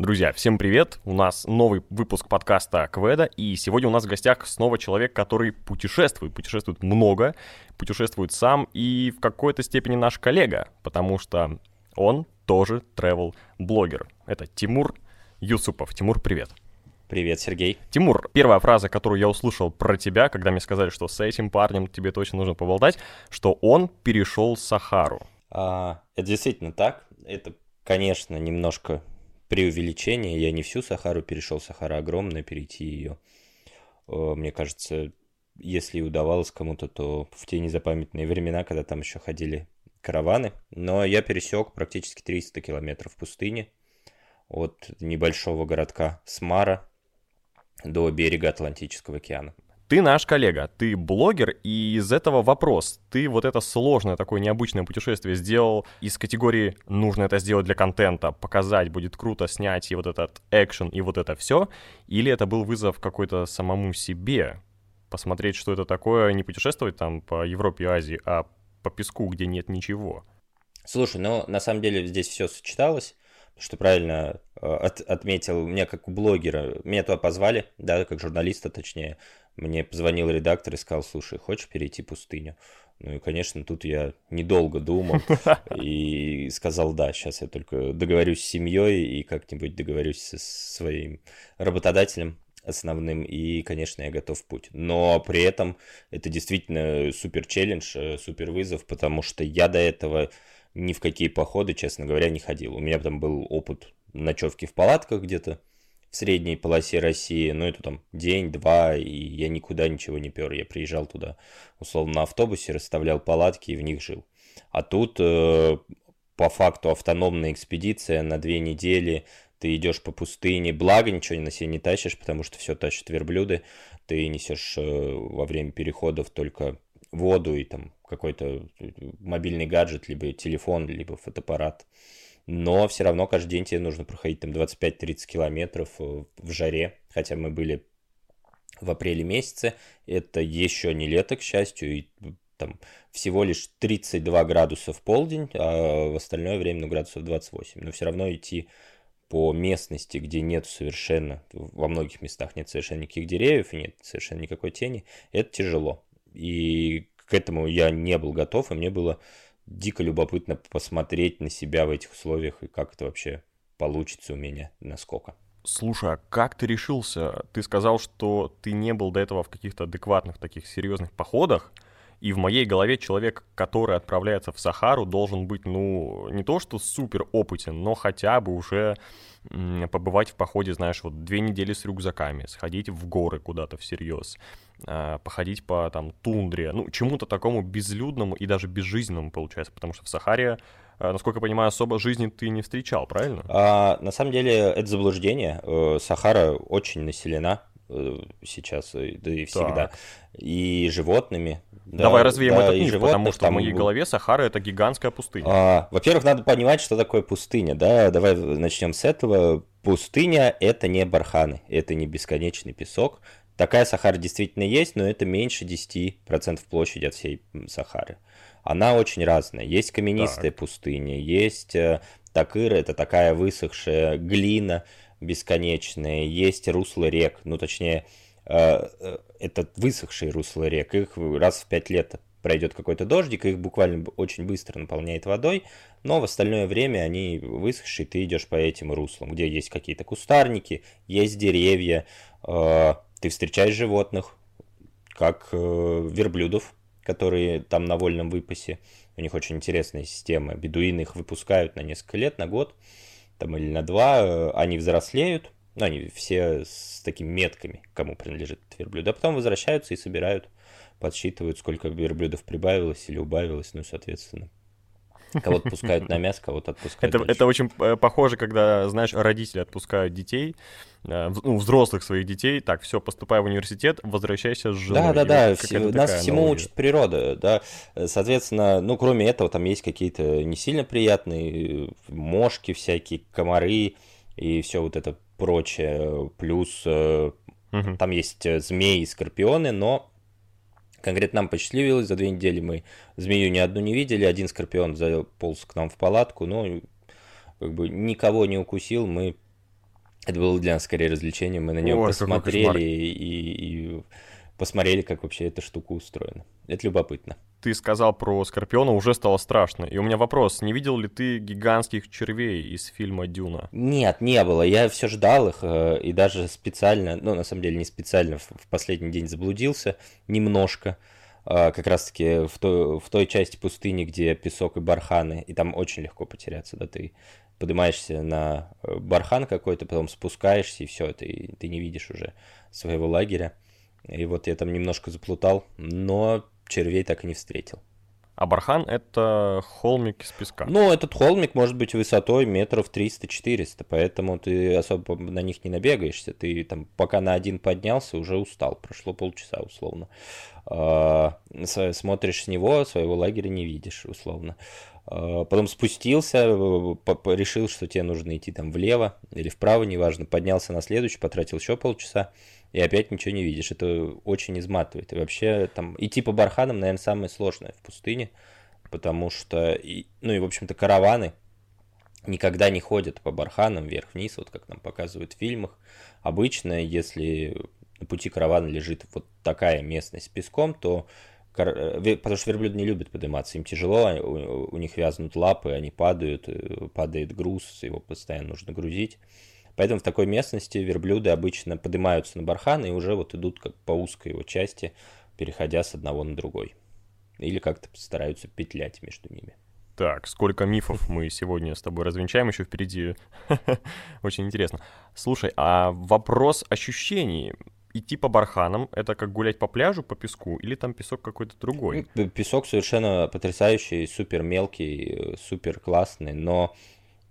Друзья, всем привет! У нас новый выпуск подкаста Кведа, и сегодня у нас в гостях снова человек, который путешествует, путешествует много, путешествует сам и в какой-то степени наш коллега, потому что он тоже travel-блогер. Это Тимур Юсупов. Тимур, привет! Привет, Сергей. Тимур, первая фраза, которую я услышал про тебя, когда мне сказали, что с этим парнем тебе точно нужно поболтать, что он перешел Сахару. А, это действительно так. Это, конечно, немножко преувеличение. Я не всю Сахару перешел, Сахара огромная, перейти ее. Э, мне кажется, если удавалось кому-то, то в те незапамятные времена, когда там еще ходили караваны. Но я пересек практически 300 километров пустыни от небольшого городка Смара до берега Атлантического океана. Ты наш коллега, ты блогер, и из этого вопрос. Ты вот это сложное такое необычное путешествие сделал из категории «нужно это сделать для контента», «показать, будет круто снять и вот этот экшен, и вот это все», или это был вызов какой-то самому себе, посмотреть, что это такое, не путешествовать там по Европе и Азии, а по песку, где нет ничего? Слушай, ну на самом деле здесь все сочеталось что правильно э, от, отметил, меня как блогера, меня туда позвали, да, как журналиста точнее, мне позвонил редактор и сказал, слушай, хочешь перейти пустыню? Ну и, конечно, тут я недолго думал и сказал, да, сейчас я только договорюсь с семьей и как-нибудь договорюсь со своим работодателем основным, и, конечно, я готов в путь. Но при этом это действительно супер челлендж, э, супер вызов, потому что я до этого ни в какие походы, честно говоря, не ходил. У меня там был опыт ночевки в палатках где-то, в средней полосе России, ну это там день-два, и я никуда ничего не пер. Я приезжал туда, условно, на автобусе, расставлял палатки и в них жил. А тут э, по факту автономная экспедиция на две недели, ты идешь по пустыне, благо ничего на себе не тащишь, потому что все тащат верблюды, ты несешь э, во время переходов только воду и там какой-то э, мобильный гаджет, либо телефон, либо фотоаппарат но все равно каждый день тебе нужно проходить там 25-30 километров э, в жаре, хотя мы были в апреле месяце, это еще не лето, к счастью, и там всего лишь 32 градуса в полдень, а в остальное время ну, градусов 28, но все равно идти по местности, где нет совершенно, во многих местах нет совершенно никаких деревьев и нет совершенно никакой тени, это тяжело. И к этому я не был готов, и мне было дико любопытно посмотреть на себя в этих условиях и как это вообще получится у меня, насколько. Слушай, а как ты решился? Ты сказал, что ты не был до этого в каких-то адекватных таких серьезных походах, и в моей голове человек, который отправляется в Сахару, должен быть, ну, не то что супер опытен, но хотя бы уже побывать в походе, знаешь, вот две недели с рюкзаками, сходить в горы куда-то всерьез, а, походить по там тундре, ну, чему-то такому безлюдному и даже безжизненному получается, потому что в Сахаре, а, насколько я понимаю, особо жизни ты не встречал, правильно? А, на самом деле это заблуждение. Э, Сахара очень населена э, сейчас, э, да и всегда, так. и животными, да, Давай развеем да, этот миф, потому что в моей голове Сахара это гигантская пустыня. А, во-первых, надо понимать, что такое пустыня, да, давай начнем с этого. Пустыня это не барханы, это не бесконечный песок. Такая Сахара действительно есть, но это меньше 10% площади от всей Сахары. Она очень разная. Есть каменистая так. пустыня, есть э, такыра, это такая высохшая глина бесконечная, есть русло рек, ну точнее Э, э, это высохшие русла рек. Их раз в пять лет пройдет какой-то дождик, их буквально очень быстро наполняет водой, но в остальное время они высохшие, ты идешь по этим руслам, где есть какие-то кустарники, есть деревья, э, ты встречаешь животных, как верблюдов, которые там на вольном выпасе. У них очень интересная система. Бедуины их выпускают на несколько лет, на год, там или на два. Они взрослеют, ну, они все с такими метками, кому принадлежит этот верблюд. А потом возвращаются и собирают, подсчитывают, сколько верблюдов прибавилось или убавилось, ну, соответственно. Кого-то пускают на мясо, кого-то отпускают. Это, это очень э, похоже, когда, знаешь, родители отпускают детей, э, ну, взрослых своих детей, так, все, поступай в университет, возвращайся с женой. Да, да, да, все, нас всему аналогия. учит природа, да. Соответственно, ну, кроме этого, там есть какие-то не сильно приятные э, мошки всякие, комары и все вот это прочее. Плюс угу. там есть э, змеи и скорпионы, но конкретно нам посчастливилось, за две недели мы змею ни одну не видели, один скорпион заполз к нам в палатку, но как бы никого не укусил, мы Это было для нас скорее развлечением. Мы на него посмотрели и, и посмотрели, как вообще эта штука устроена. Это любопытно. Ты сказал про Скорпиона, уже стало страшно. И у меня вопрос, не видел ли ты гигантских червей из фильма «Дюна»? Нет, не было. Я все ждал их, э, и даже специально, ну, на самом деле, не специально, в последний день заблудился немножко. А, Как раз-таки в той, в той части пустыни, где песок и барханы, и там очень легко потеряться, да, ты поднимаешься на э, бархан какой-то, потом спускаешься, и все, ты, ты не видишь уже своего лагеря. И вот я там немножко заплутал, но червей так и не встретил. А Бархан — это холмик из песка. Ну, этот холмик может быть высотой метров 300-400, поэтому ты особо на них не набегаешься. Ты там пока на один поднялся, уже устал. Прошло полчаса, условно. А, Смотришь с него, своего лагеря не видишь, условно. А, Потом спустился, решил, что тебе нужно идти там влево или вправо, неважно. Поднялся на следующий, потратил еще полчаса, и опять ничего не видишь. Это очень изматывает. И вообще там идти по барханам, наверное, самое сложное в пустыне, потому что, и- ну и, в общем-то, караваны никогда не ходят по барханам вверх-вниз, вот как нам показывают в фильмах. Обычно, если на пути каравана лежит вот такая местность с песком, то э, потому что верблюды не любят подниматься, им тяжело, у, у них вязнут лапы, они падают, э, падает груз, его постоянно нужно грузить. Поэтому в такой местности верблюды обычно поднимаются на бархан и уже вот идут как по узкой его части, переходя с одного на другой. Или как-то стараются петлять между ними. Так, сколько мифов мы сегодня с тобой развенчаем еще впереди. Очень интересно. Слушай, а вопрос ощущений. Идти по барханам — это как гулять по пляжу, по песку, или там песок какой-то другой? Песок совершенно потрясающий, супер мелкий, э, супер классный, но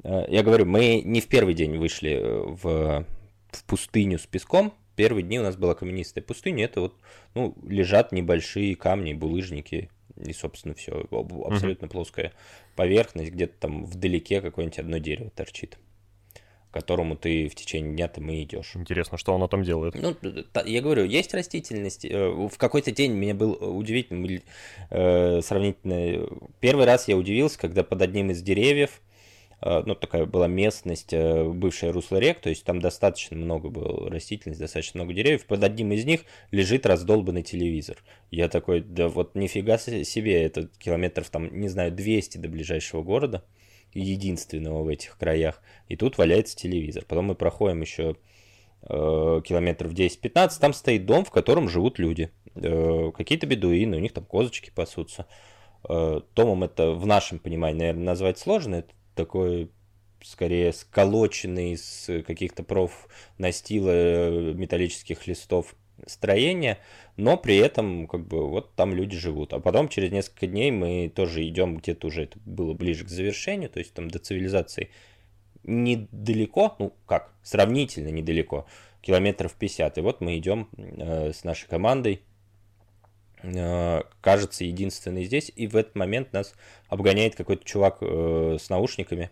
я говорю, мы не в первый день вышли э, в, в пустыню с песком. Первые дни у нас была каменистая пустыня, это вот, ну, лежат небольшие камни, булыжники, и, собственно, все, абсолютно плоская поверхность, где-то там вдалеке какое-нибудь одно дерево торчит, к которому ты в течение дня там и идешь. Интересно, что оно там делает? Ну, я говорю, есть растительность. Э, В какой-то день мне был удивительно э, сравнительно. Первый раз я удивился, когда под одним из деревьев, э, ну, такая была местность, э, бывшее русло рек, то есть там достаточно много было растительности, достаточно много деревьев. Под одним из них лежит раздолбанный телевизор. Я такой, да вот нифига се- себе, это километров там, не знаю, 200 до ближайшего города, единственного в этих краях. И тут валяется телевизор. Потом мы проходим еще э, километров 10-15, там стоит дом, в котором живут люди. Э, какие-то бедуины, у них там козочки пасутся. Э, домом это в нашем понимании, наверное, назвать сложно. Это такой скорее сколоченный из каких-то профнастила э, металлических листов строения, но при этом как бы вот там люди живут. А потом через несколько дней мы тоже идем где-то уже, это было ближе к завершению, то есть там до цивилизации недалеко, ну как, сравнительно недалеко, километров 50. И вот мы идем э, с нашей командой, кажется, единственный здесь, и в этот момент нас обгоняет какой-то чувак э, с наушниками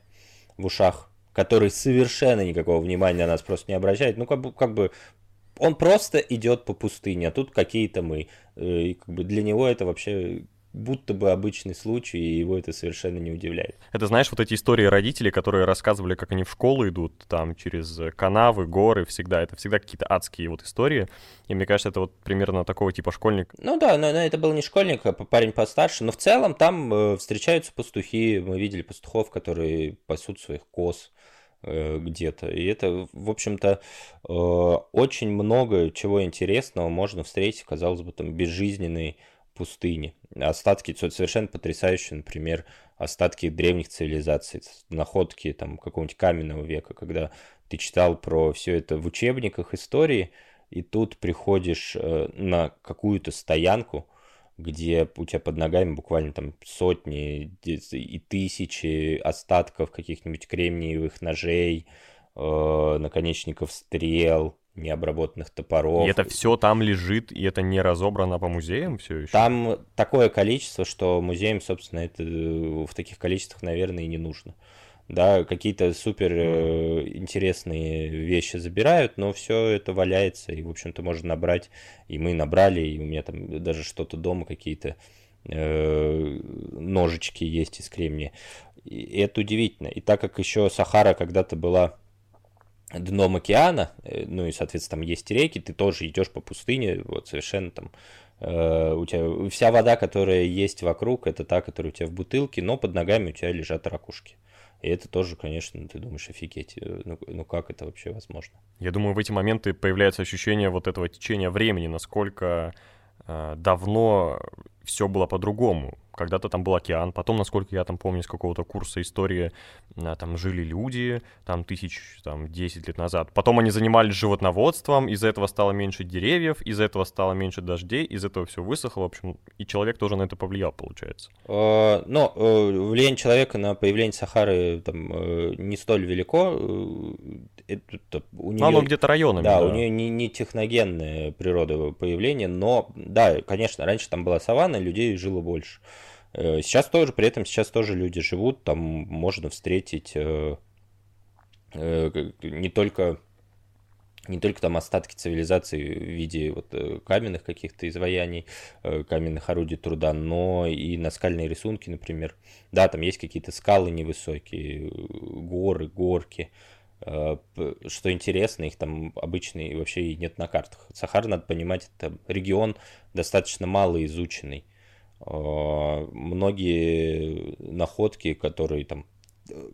в ушах, который совершенно никакого внимания на нас просто не обращает. Ну, как бы, как бы он просто идет по пустыне, а тут какие-то мы. Э, И как бы для него это вообще будто бы обычный случай, и его это совершенно не удивляет. Это знаешь, вот эти истории родителей, которые рассказывали, как они в школу идут, там, через э, канавы, горы, всегда. Это всегда какие-то адские вот истории. И мне кажется, это вот примерно такого типа школьник. Ну да, но, но это был не школьник, а парень постарше. Но в целом там э, встречаются пастухи. Мы видели пастухов, которые пасут своих коз э, где-то. И это, в общем-то, очень много чего интересного можно встретить, казалось бы, там безжизненной пустыне. Остатки со- совершенно потрясающие, например, остатки древних цивилизаций, находки там какого-нибудь каменного века, когда ты читал про все это в учебниках истории, и тут приходишь э, на какую-то стоянку, где у тебя под ногами буквально там сотни и тысячи остатков каких-нибудь кремниевых ножей, э, наконечников стрел, необработанных топоров. И это все там лежит, и это не разобрано по музеям все еще. Там такое количество, что музеям, собственно, это э, в таких количествах, наверное, и не нужно. Да, какие-то супер э, интересные вещи забирают, но все это валяется, и, в общем-то, можно набрать. И мы набрали, и у меня там даже что-то дома, какие-то э, ножички есть из кремния. И это удивительно. И так как еще Сахара когда-то была дном океана, э, ну и, соответственно, там есть реки, ты тоже идешь по пустыне, вот совершенно там э, у тебя вся вода, которая есть вокруг, это та, которая у тебя в бутылке, но под ногами у тебя лежат ракушки. И это тоже, конечно, ты думаешь, офигеть, э, ну, ну как это вообще возможно? Я думаю, в эти моменты появляется ощущение вот этого течения времени, насколько э, давно все было по-другому когда-то там был океан, потом, насколько я там помню, с какого-то курса истории, а, там жили люди, там тысяч, там, 10 лет назад. Потом они занимались животноводством, из-за этого стало меньше деревьев, из-за этого стало меньше дождей, из за этого все высохло, в общем, и человек тоже на это повлиял, получается. А, но э, влияние человека на появление Сахары там, э, не столь велико. Э, это, у нее, Мало где-то районами. Да, да, у нее не, не техногенная природа появления, но, да, конечно, раньше там была саванна, людей жило больше. Э, сейчас тоже, при этом сейчас тоже люди живут, там можно встретить э, э, не только не только там остатки цивилизации в виде вот каменных каких-то изваяний, каменных орудий труда, но и наскальные рисунки, например. Да, там есть какие-то скалы невысокие, горы, горки. Что интересно, их там обычно вообще и нет на картах. Сахара, надо понимать, это регион достаточно мало изученный. А, многие находки, которые там...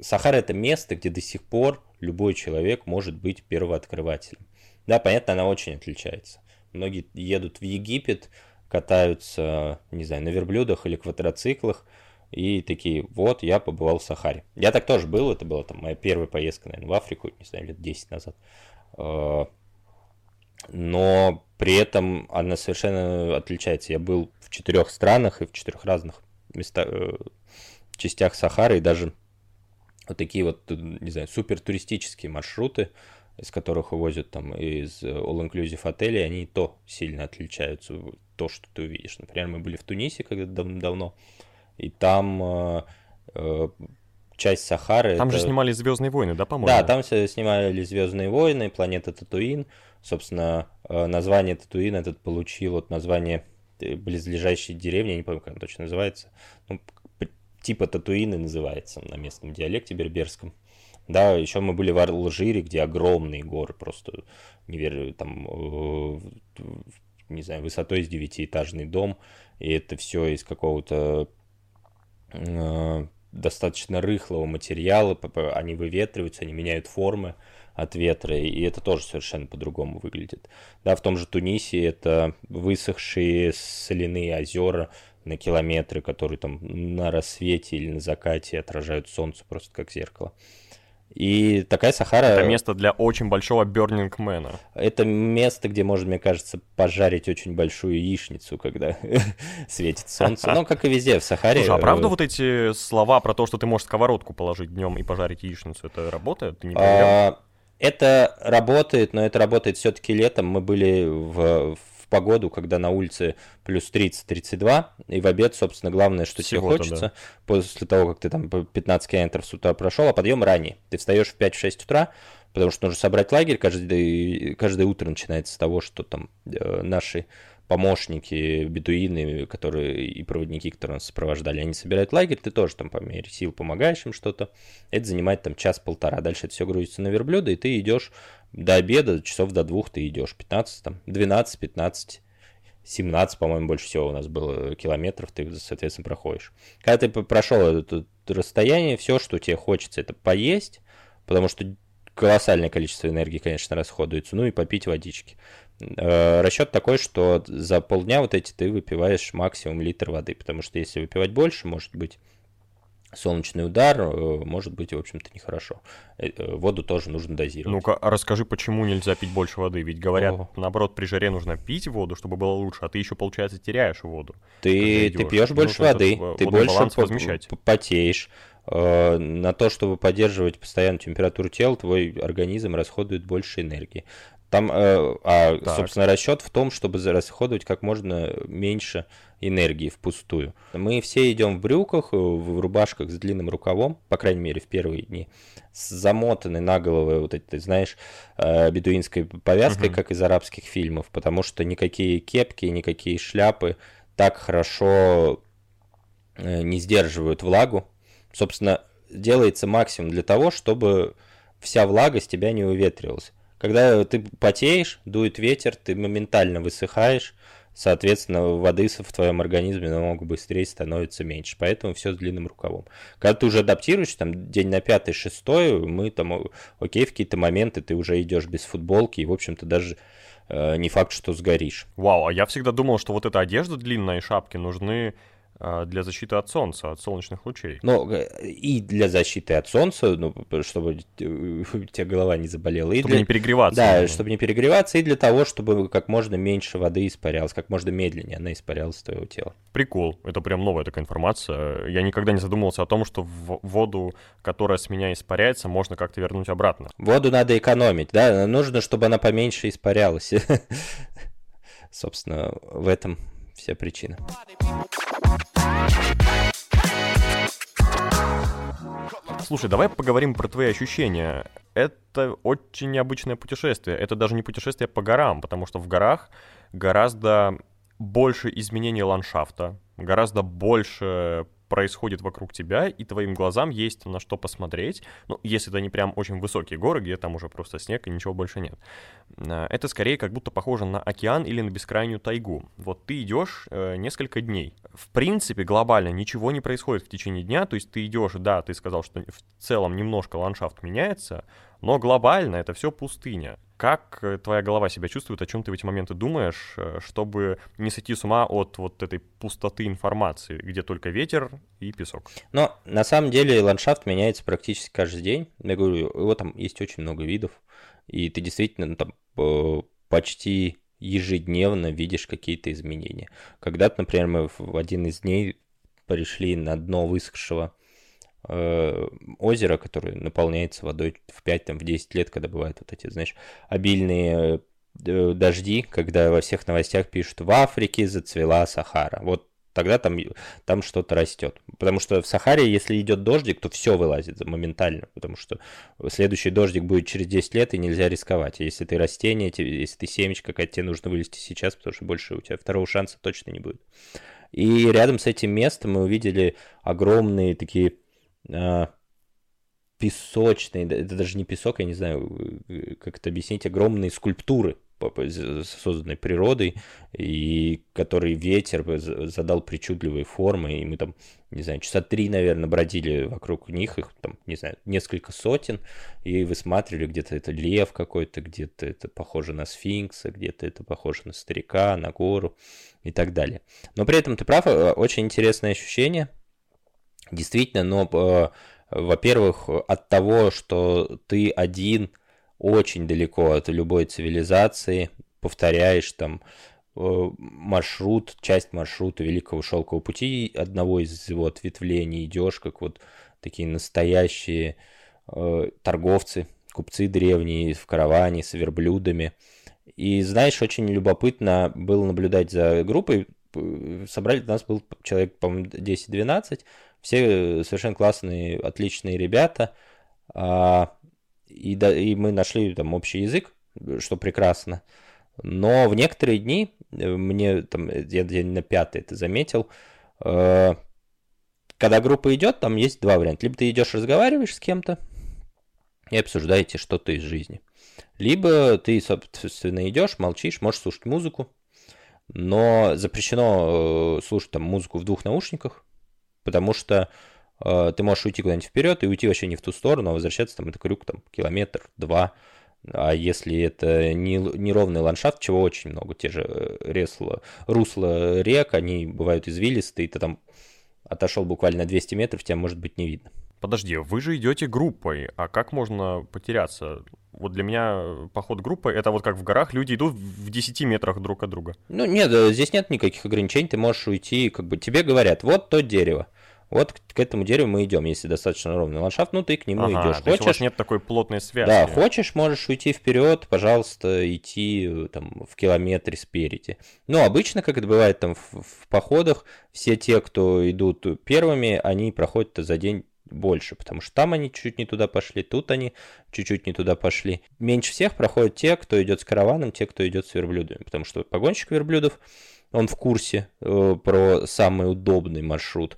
Сахара — это место, где до сих пор любой человек может быть первооткрывателем. Да, понятно, она очень отличается. Многие едут в Египет, катаются, не знаю, на верблюдах или квадроциклах, и такие, вот, я побывал в Сахаре. Я так тоже был, это была там моя первая поездка, наверное, в Африку, не знаю, лет 10 назад. А, но при этом она совершенно отличается. Я был в четырех странах и в четырех разных местах, э, частях Сахары, и даже вот такие вот, не знаю, супер туристические маршруты, из которых увозят там из all-inclusive отелей, они то сильно отличаются, то, что ты увидишь. Например, мы были в Тунисе когда давно, и там э, э, часть Сахары. Там это... же снимали Звездные войны, да, по-моему? Да, там снимали Звездные войны, планета Татуин. Собственно, э, название Татуин этот получил от названия близлежащей деревни, я не помню, как она точно называется. Ну, типа Татуины называется на местном диалекте берберском. Да, еще мы были в Алжире, где огромные горы, просто невероятно, там, э, не знаю, высотой с девятиэтажный дом, и это все из какого-то достаточно рыхлого материала, они выветриваются, они меняют формы от ветра, и это тоже совершенно по-другому выглядит. Да, в том же Тунисе это высохшие соляные озера на километры, которые там на рассвете или на закате отражают солнце просто как зеркало. И такая Сахара... Это место для очень большого бернингмена. Это место, где можно, мне кажется, пожарить очень большую яичницу, когда светит солнце. Ну, как и везде, в Сахаре. Слушай, а правда э, вот эти слова про то, что ты можешь сковородку положить днем и пожарить яичницу, это работает? Ты не а, это работает, но это работает все-таки летом. Мы были в, в погоду, когда на улице плюс 30-32, и в обед, собственно, главное, что тебе хочется, да. после того, как ты там 15 километров с утра прошел, а подъем ранее. Ты встаешь в 5-6 утра, потому что нужно собрать лагерь, каждый, каждое утро начинается с того, что там э, наши помощники, бедуины, которые и проводники, которые нас сопровождали, они собирают лагерь, ты тоже там по мере сил помогаешь им что-то. Это занимает там час-полтора. Дальше это все грузится на верблюда, и ты идешь до обеда, часов до двух ты идешь. 15, там, 12, 15, 17, по-моему, больше всего у нас было километров, ты, соответственно, проходишь. Когда ты прошел это расстояние, все, что тебе хочется, это поесть, потому что колоссальное количество энергии, конечно, расходуется, ну и попить водички. Э, расчет такой, что за полдня вот эти ты выпиваешь максимум литр воды, потому что если выпивать больше, может быть солнечный удар, э, может быть, в общем-то, нехорошо. Э, воду тоже нужно дозировать. Ну-ка, а расскажи, почему нельзя пить больше воды? Ведь говорят, О. наоборот, при жаре нужно пить воду, чтобы было лучше, а ты еще, получается, теряешь воду. Ты, ты пьешь больше воды, ты больше возмещать. потеешь. На то, чтобы поддерживать постоянную температуру тела, твой организм расходует больше энергии. Там, э, а, так. собственно, расчет в том, чтобы расходовать как можно меньше энергии впустую. Мы все идем в брюках, э, в рубашках с длинным рукавом, по крайней мере, в первые дни, с замотанной на голову вот этой, знаешь, э, бедуинской повязкой, угу. как из арабских фильмов, потому что никакие кепки, никакие шляпы так хорошо э, не сдерживают влагу. Собственно, делается максимум для того, чтобы вся влага с тебя не уветривалась. Когда ты потеешь, дует ветер, ты моментально высыхаешь, соответственно, воды в твоем организме намного быстрее становится меньше. Поэтому все с длинным рукавом. Когда ты уже адаптируешься, там день на пятый, шестой, мы там, окей, в какие-то моменты ты уже идешь без футболки, и, в общем-то, даже э, не факт, что сгоришь. Вау, а я всегда думал, что вот эта одежда длинная и шапки нужны для защиты от солнца, от солнечных лучей. Ну, э, и для защиты от солнца, ну, чтобы у тебя голова не заболела. И чтобы для... не перегреваться. Да, именно. чтобы не перегреваться, и для того, чтобы как можно меньше воды испарялось, как можно медленнее она испарялась из твоего тела. Прикол, это прям новая такая информация. Я никогда не задумывался о том, что в воду, которая с меня испаряется, можно как-то вернуть обратно. Воду надо экономить, да, нужно, чтобы она поменьше испарялась. Собственно, в этом вся причина. Слушай, давай поговорим про твои ощущения. Это очень необычное путешествие. Это даже не путешествие по горам, потому что в горах гораздо больше изменений ландшафта, гораздо больше происходит вокруг тебя, и твоим глазам есть на что посмотреть. Ну, если это не прям очень высокие горы, где там уже просто снег и ничего больше нет. А, это скорее как будто похоже на океан или на бескрайнюю тайгу. Вот ты идешь э, несколько дней. В принципе, глобально ничего не происходит в течение дня, то есть ты идешь, да, ты сказал, что в целом немножко ландшафт меняется, но глобально это все пустыня. Как э, твоя голова себя чувствует, о чем ты в эти моменты думаешь, э, чтобы не сойти с ума от вот этой пустоты информации, где только ветер и песок? Но на самом деле ландшафт меняется практически каждый день. Я говорю, его там есть очень много видов, и ты действительно ну, там почти ежедневно видишь какие-то изменения. Когда-то, например, мы в один из дней пришли на дно высохшего Э, озеро, которое наполняется водой в 5-10 лет, когда бывают вот эти, знаешь, обильные э, дожди, когда во всех новостях пишут «в Африке зацвела Сахара». Вот тогда там, там что-то растет. Потому что в Сахаре, если идет дождик, то все вылазит моментально, потому что следующий дождик будет через 10 лет, и нельзя рисковать. А если ты растение, если ты семечко какая-то, тебе нужно вылезти сейчас, потому что больше у тебя второго шанса точно не будет. И рядом с этим местом мы увидели огромные такие а, песочные, это даже не песок, я не знаю, э, как это объяснить, огромные скульптуры, созданные природой, и который ветер задал причудливые формы, и мы там, не знаю, часа три, наверное, бродили вокруг них, их там, не знаю, несколько сотен, и высматривали, где-то это лев какой-то, где-то это похоже на сфинкса, где-то это похоже на старика, на гору и так далее. Но при этом ты прав, э, очень интересное ощущение – Действительно, но, э, во-первых, от того, что ты один очень далеко от любой цивилизации, повторяешь там э, маршрут, часть маршрута Великого Шелкового пути, одного из его ответвлений идешь, как вот такие настоящие э, торговцы, купцы древние в караване с верблюдами. И знаешь, очень любопытно было наблюдать за группой. Собрали, у нас был человек, по-моему, 10-12, все совершенно классные, отличные ребята. А, и, да, и мы нашли там общий язык, что прекрасно. Но в некоторые дни, э, мне там, я, я на пятый это заметил, э, когда группа идет, там есть два варианта. Либо ты идешь, разговариваешь с кем-то и обсуждаете что-то из жизни. Либо ты, собственно, идешь, молчишь, можешь слушать музыку, но запрещено э, слушать там музыку в двух наушниках, потому что э, ты можешь уйти куда-нибудь вперед и уйти вообще не в ту сторону, а возвращаться там это крюк там километр, два. А если это не, неровный ландшафт, чего очень много, те же э, ресла, русла рек, они бывают извилистые, ты там отошел буквально на 200 метров, тебя может быть не видно. Подожди, вы же идете группой, а как можно потеряться? Вот для меня поход группой это вот как в горах люди идут в 10 метрах друг от друга. Ну нет, э, здесь нет никаких ограничений, ты можешь уйти, как бы тебе говорят, вот то дерево. Вот к этому дереву мы идем, если достаточно ровный ландшафт, ну ты к нему ага, идешь. Хочешь, у вас нет такой плотной связи. Да, хочешь, можешь уйти вперед, пожалуйста, идти э, там в километре спереди. Ну, обычно, как это бывает там в, в походах, все те, кто идут первыми, они проходят за день больше, потому что там они чуть-чуть не туда пошли, тут они чуть-чуть не туда пошли. Меньше всех проходят те, кто идет с караваном, те, кто идет с верблюдами, потому что погонщик верблюдов, он в курсе э, про самый удобный маршрут.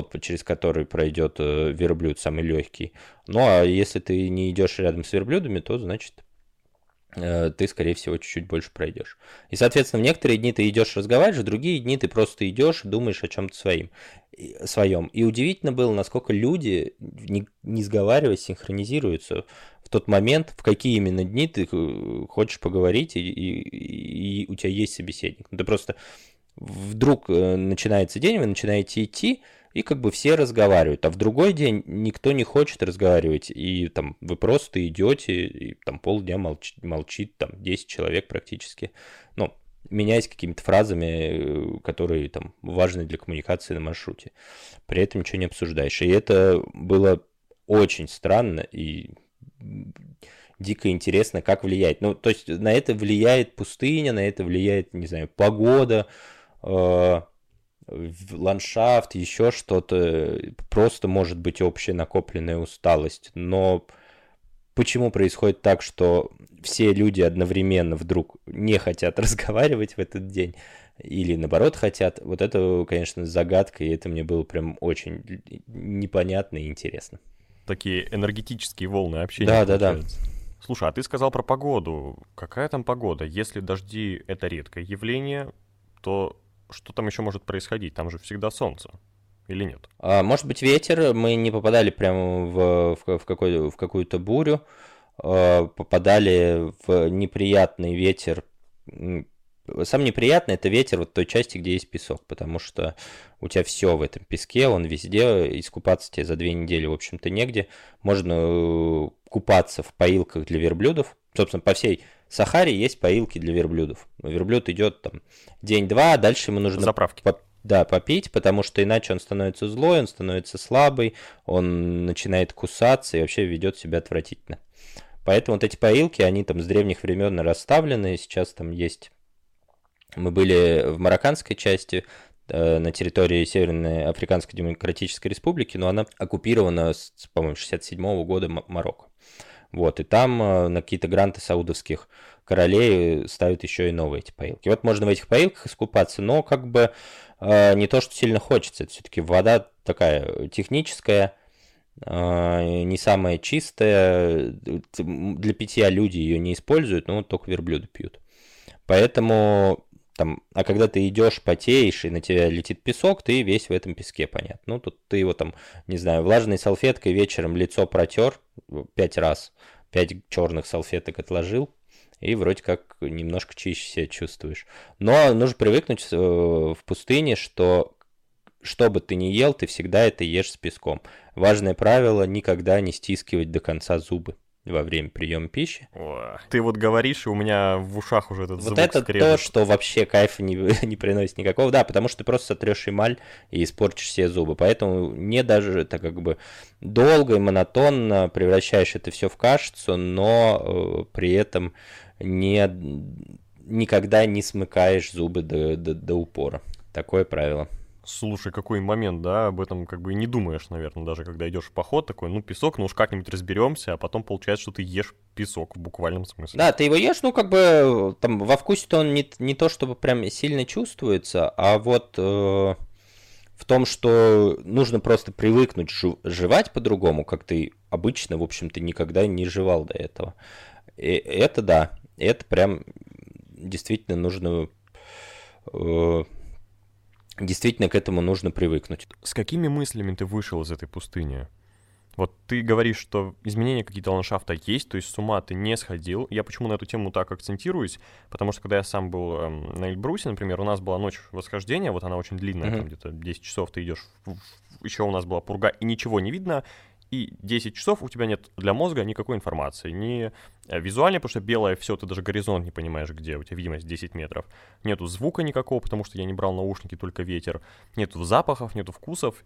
Тот, через который пройдет э, верблюд, самый легкий. Ну а если ты не идешь рядом с верблюдами, то значит Э, ты, скорее всего, чуть-чуть больше пройдешь. И, соответственно, в некоторые дни ты идешь разговаривать, в другие дни ты просто идешь, думаешь о чем-то своим, своем. И удивительно было, насколько люди, не, не сговариваясь, синхронизируются в тот момент, в какие именно дни ты э, хочешь поговорить, и, и, и у тебя есть собеседник. Ну, ты просто вдруг начинается день, вы начинаете идти, и как бы все разговаривают. А в другой день никто не хочет разговаривать, и там вы просто идете, и там полдня молч, молчит, там 10 человек практически. Ну, меняясь какими-то фразами, э, которые там важны для коммуникации на маршруте. При этом ничего не обсуждаешь. И это было очень странно и дико интересно, как влияет. Ну, то есть на это влияет пустыня, на это влияет, не знаю, погода, э, ландшафт, еще что-то, просто может быть общая накопленная усталость. Но почему происходит так, что все люди одновременно вдруг не хотят разговаривать в этот день, или наоборот хотят, вот это, конечно, загадка, и это мне было прям очень непонятно и интересно. Такие энергетические волны общения. Да, да, да. Слушай, а ты сказал про погоду. Какая там погода? Если дожди — это редкое явление, то что там еще может происходить? Там же всегда солнце. Или нет? А, может быть, ветер. Мы не попадали прямо в, в, в, какой, в какую-то бурю. А, попадали в неприятный ветер. Самый неприятный это ветер вот той части, где есть песок, потому что у тебя все в этом песке, он везде, искупаться тебе за две недели, в общем-то, негде. Можно э, купаться в поилках для верблюдов, собственно, по всей Сахаре есть поилки для верблюдов. Верблюд идет там день-два, а дальше ему нужно... Заправки. По, да, попить, потому что иначе он становится злой, он становится слабый, он начинает кусаться и вообще ведет себя отвратительно. Поэтому вот эти поилки, они там с древних времен расставлены, сейчас там есть... Мы были в марокканской части, э, на территории Северной Африканской Демократической Республики, но она оккупирована с, по-моему, 67 -го года Марокко. Вот, и там э, на какие-то гранты саудовских королей ставят еще и новые эти поилки. Вот можно в этих поилках искупаться, но как бы э, не то, что сильно хочется. Это все-таки вода такая техническая, э, не самая чистая. Для питья люди ее не используют, но только верблюды пьют. Поэтому там, а когда ты идешь, потеешь, и на тебя летит песок, ты весь в этом песке, понятно. Ну, тут ты его там, не знаю, влажной салфеткой вечером лицо протер пять раз, пять черных салфеток отложил, и вроде как немножко чище себя чувствуешь. Но нужно привыкнуть э, в пустыне, что что бы ты ни ел, ты всегда это ешь с песком. Важное правило – никогда не стискивать до конца зубы во время приема пищи. О, ты вот говоришь, и у меня в ушах уже этот вот звук это скрежет. то, что вообще кайфа не, не приносит никакого. Да, потому что ты просто сотрешь эмаль и испортишь все зубы. Поэтому не даже так как бы долго и монотонно превращаешь это все в кашицу, но э, при этом не, никогда не смыкаешь зубы до, до, до упора. Такое правило. Слушай, какой момент, да, об этом как бы и не думаешь, наверное, даже когда идешь в поход такой, ну, песок, ну уж как-нибудь разберемся, а потом получается, что ты ешь песок в буквальном смысле. Да, ты его ешь, ну, как бы, там, во вкусе-то он не, не то, чтобы прям сильно чувствуется, а вот э, в том, что нужно просто привыкнуть жевать по-другому, как ты обычно, в общем-то, никогда не жевал до этого. И это да, это прям действительно нужно... Э, действительно к этому нужно привыкнуть. С какими мыслями ты вышел из этой пустыни? Вот ты говоришь, что изменения какие-то ландшафта есть, то есть с ума ты не сходил. Я почему на эту тему так акцентируюсь? Потому что когда я сам был эм, на Эльбрусе, например, у нас была ночь восхождения, вот она очень длинная, mm-hmm. там где-то 10 часов ты идешь, еще у нас была пурга, и ничего не видно, и 10 часов у тебя нет для мозга никакой информации, ни э, визуальной, потому что белое все, ты даже горизонт не понимаешь, где, у тебя видимость 10 метров. Нету звука никакого, потому что я не брал наушники, только ветер. Нету запахов, нету вкусов,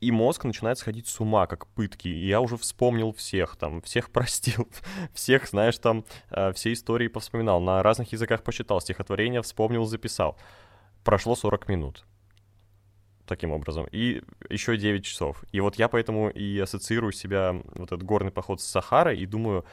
и мозг начинает сходить с ума, как пытки. И я уже вспомнил всех, там, всех простил, всех, знаешь, там, э, все истории повспоминал, на разных языках почитал, стихотворение вспомнил, записал. Прошло 40 минут таким образом. И еще 9 часов. И вот я поэтому и ассоциирую себя, вот этот горный поход с Сахарой, и думаю,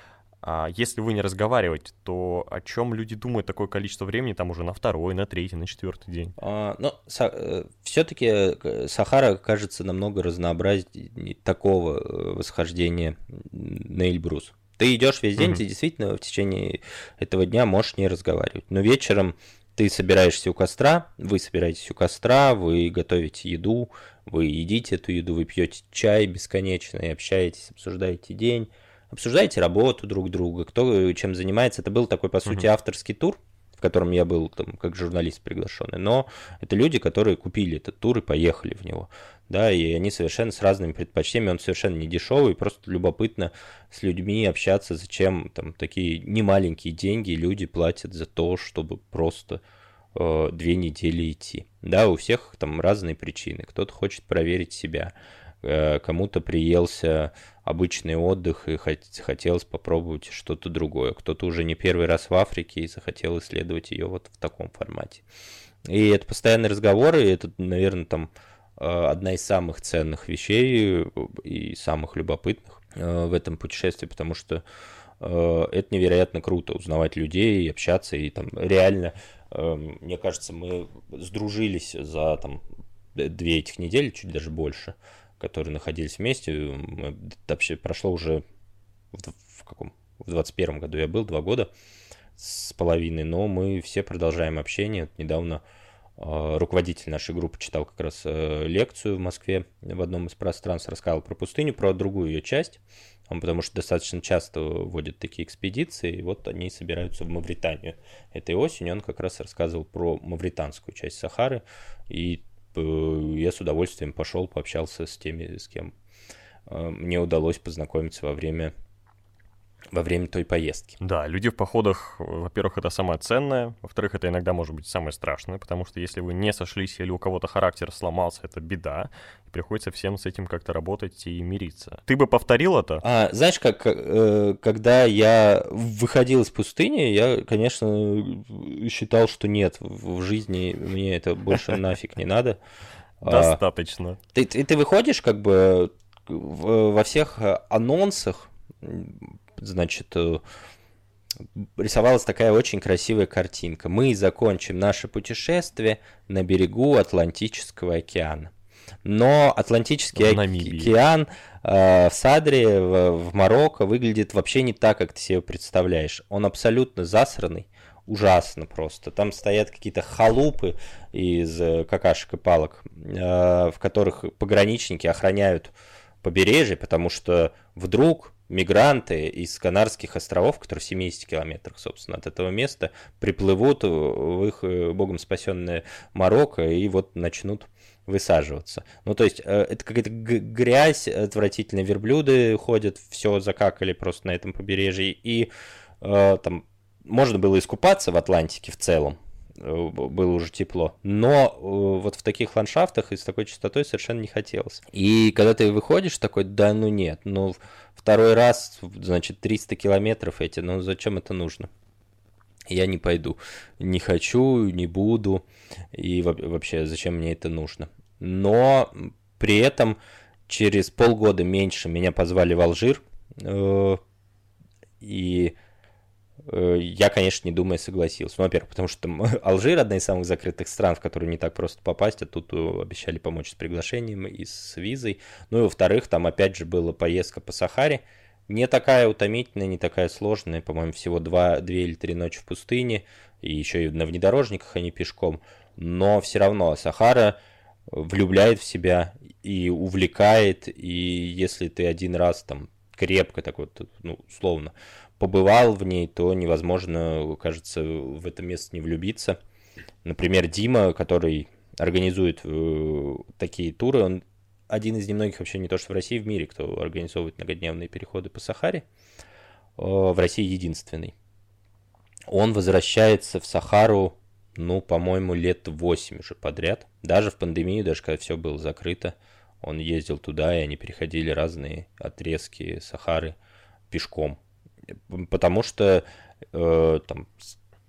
А если вы не разговариваете, то о чем люди думают такое количество времени, там уже на второй, на третий, на четвертый день? А, ну, э, все-таки э, Сахара кажется намного разнообразнее такого э, восхождения на Эльбрус. Ты идешь весь день, mm-hmm. ты действительно в течение этого дня можешь не разговаривать. Но вечером ты собираешься у костра, вы собираетесь у костра, вы готовите еду, вы едите эту еду, вы пьете чай бесконечно и общаетесь, обсуждаете день обсуждаете работу друг друга, кто чем занимается. Это был такой, по сути, авторский тур, в котором я был там как журналист приглашенный, но это люди, которые купили этот тур и поехали в него, да, и они совершенно с разными предпочтениями, он совершенно не дешевый, просто любопытно с людьми общаться, зачем там такие немаленькие деньги люди платят за то, чтобы просто э, две недели идти, да, у всех там разные причины, кто-то хочет проверить себя, кому-то приелся обычный отдых и хотелось попробовать что-то другое. Кто-то уже не первый раз в Африке и захотел исследовать ее вот в таком формате. И это постоянные разговоры, и это, наверное, там э, одна из самых ценных вещей и самых любопытных э, в этом путешествии, потому что это невероятно круто узнавать людей, общаться и там реально, мне кажется, мы сдружились за там две этих недели, чуть даже больше которые находились вместе. Вообще прошло уже в, в каком? В 21 году я был, два года с половиной, но мы все продолжаем общение. Недавно э, руководитель нашей группы читал как раз э, лекцию в Москве в одном из пространств, рассказал про пустыню, про другую ее часть, он, потому что достаточно часто водят такие экспедиции, и вот они собираются в Мавританию этой осенью. Он как раз рассказывал про мавританскую часть Сахары, и Э, я с удовольствием пошел, пообщался с теми, с кем э, мне удалось познакомиться во время во время той поездки. Да, люди в походах, во-первых, это самое ценное, во-вторых, это иногда может быть самое страшное, потому что если вы не сошлись или у кого-то характер сломался, это беда, и приходится всем с этим как-то работать и мириться. Ты бы повторил это? А, знаешь, как э, когда я выходил из пустыни, я, конечно, считал, что нет, в жизни мне это больше нафиг не надо. А, Достаточно. Ты, ты, ты выходишь как бы во всех анонсах значит, э, рисовалась такая очень красивая картинка. Мы закончим наше путешествие на берегу Атлантического океана. Но Атлантический в океан э, в Садре, в, в Марокко, выглядит вообще не так, как ты себе представляешь. Он абсолютно засранный, ужасно просто. Там стоят какие-то халупы из э, какашек и палок, э, в которых пограничники охраняют побережье, потому что вдруг мигранты из Канарских островов, которые в 70 километрах, собственно, от этого места, приплывут в их э, богом спасенное Марокко и вот начнут высаживаться. Ну, то есть, э, это какая-то грязь, отвратительные верблюды ходят, все закакали просто на этом побережье, и э, там можно было искупаться в Атлантике в целом, было уже тепло. Но вот в таких ландшафтах и с такой частотой совершенно не хотелось. И когда ты выходишь, такой, да ну нет, ну Второй раз, значит, 300 километров эти, ну зачем это нужно? Я не пойду. Не хочу, не буду. И вообще, зачем мне это нужно? Но при этом через полгода меньше меня позвали в Алжир. Э, и Э, я, конечно, не думая согласился. Ну, во-первых, потому что там Алжир одна из самых закрытых стран, в которые не так просто попасть, а тут э, обещали помочь с приглашением и с визой. Ну и во-вторых, там опять же была поездка по Сахаре, не такая утомительная, не такая сложная, по-моему, всего 2, 2 или 3 ночи в пустыне, и еще и на внедорожниках, а не пешком. Но все равно Сахара влюбляет в себя и увлекает, и если ты один раз там крепко так вот, ну, условно, побывал в ней, то невозможно, кажется, в это место не влюбиться. Например, Дима, который организует э, такие туры, он один из немногих вообще не то что в России, в мире, кто организовывает многодневные переходы по Сахаре. Э, в России единственный. Он возвращается в Сахару, ну, по-моему, лет 8 уже подряд. Даже в пандемию, даже когда все было закрыто, он ездил туда, и они переходили разные отрезки Сахары пешком потому что э, там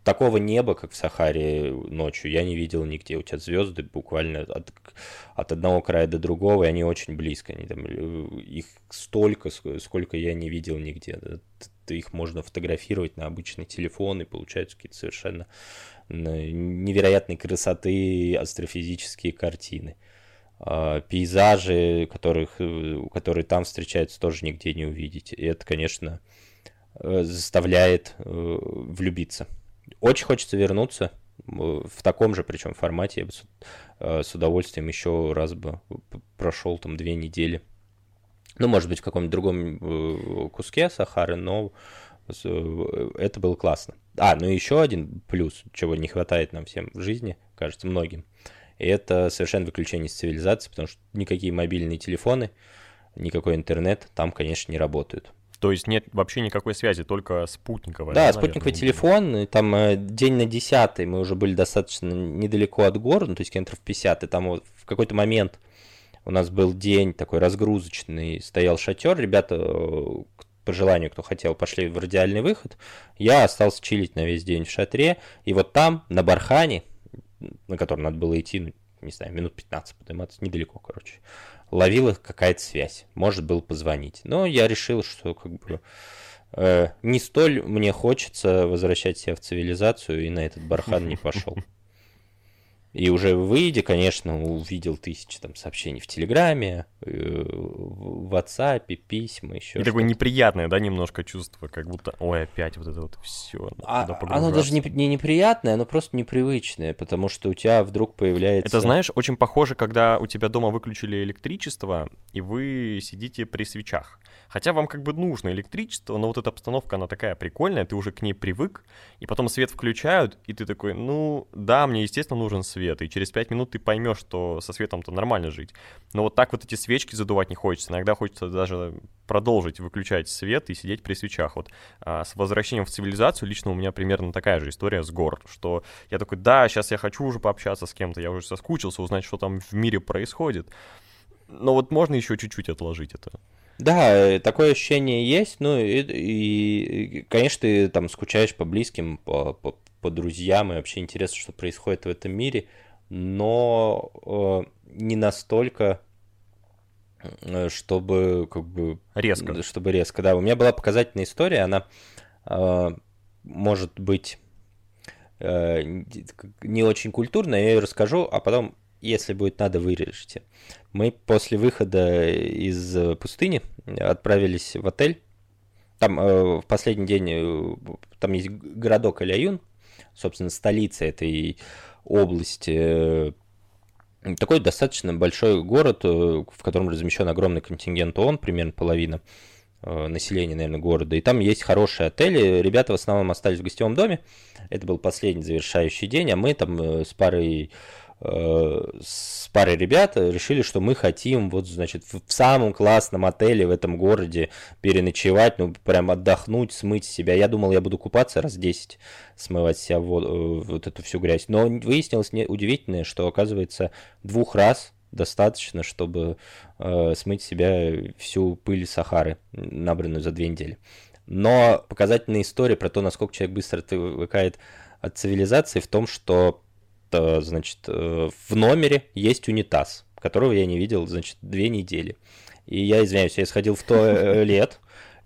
такого неба, как в Сахаре ночью, я не видел нигде. У тебя звезды буквально от, от одного края до другого, и они очень близко. Они там, э, их столько, сколько я не видел нигде. их можно фотографировать на обычный телефон, и получаются какие-то совершенно невероятной красоты астрофизические картины. А, пейзажи, которых, э, которые там встречаются, тоже нигде не увидите. И это, конечно, э, заставляет э, влюбиться. Очень хочется вернуться в таком же, причем формате. Я бы с удовольствием еще раз бы прошел там две недели. Ну, может быть, в каком-нибудь другом куске Сахары, но это было классно. А, ну еще один плюс, чего не хватает нам всем в жизни, кажется, многим – это совершенно выключение из цивилизации, потому что никакие мобильные телефоны, никакой интернет там, конечно, не работают. То есть нет вообще никакой связи, только спутниковая. Да, наверное, спутниковый телефон, там э, день на десятый мы уже были достаточно недалеко от города, ну, то есть километров 50, и там вот в какой-то момент у нас был день такой разгрузочный, стоял шатер, ребята э, по желанию, кто хотел, пошли в радиальный выход, я остался чилить на весь день в шатре, и вот там, на Бархане, на который надо было идти, ну, не знаю, минут 15 подниматься, недалеко, короче. Ловила какая-то связь, может было позвонить. Но я решил, что как бы э, не столь мне хочется возвращать себя в цивилизацию, и на этот бархан не пошел. И уже выйдя, конечно, увидел тысячи там сообщений в Телеграме, э, в WhatsApp, письма, еще. И такое неприятное, да, немножко чувство, как будто, ой, опять вот это вот все. А, оно даже не, не неприятное, оно просто непривычное, потому что у тебя вдруг появляется... Это, знаешь, очень похоже, когда у тебя дома выключили электричество, и вы сидите при свечах. Хотя вам как бы нужно электричество, но вот эта обстановка, она такая прикольная, ты уже к ней привык, и потом свет включают, и ты такой, ну, да, мне, естественно, нужен свет, и через пять минут ты поймешь, что со светом-то нормально жить. Но вот так вот эти свечки задувать не хочется. Иногда хочется даже продолжить выключать свет и сидеть при свечах. Вот а с возвращением в цивилизацию лично у меня примерно такая же история с гор, что я такой, да, сейчас я хочу уже пообщаться с кем-то, я уже соскучился, узнать, что там в мире происходит. Но вот можно еще чуть-чуть отложить это. Да, э, такое ощущение есть, ну и, и конечно, ты там скучаешь по близким, по, по, по друзьям, и вообще интересно, что происходит в этом мире, но э, не настолько, э, чтобы как бы... Резко. Чтобы резко, да. У меня была показательная история, она э, может быть э, не очень культурная, я ее расскажу, а потом если будет надо, вырежете. Мы после выхода из пустыни отправились в отель. Там э, в последний день, э, там есть городок Аляюн, собственно, столица этой области. Э, такой достаточно большой город, в котором размещен огромный контингент ООН, примерно половина населения, наверное, города. И там есть хорошие отели. Ребята в основном остались в гостевом доме. Это был последний завершающий день, а мы там с парой с парой ребят решили, что мы хотим вот, значит, в самом классном отеле в этом городе переночевать, ну, прям отдохнуть, смыть себя. Я думал, я буду купаться раз 10, смывать себя вот, э, вот эту всю грязь. Но выяснилось не, удивительное, что, оказывается, двух раз достаточно, чтобы э, смыть себя всю пыль Сахары, набранную за две недели. Но показательная история про то, насколько человек быстро отвыкает от цивилизации, в том, что Э, значит, э, в номере есть унитаз, которого я не видел, значит, две недели. И я, извиняюсь, я сходил в туалет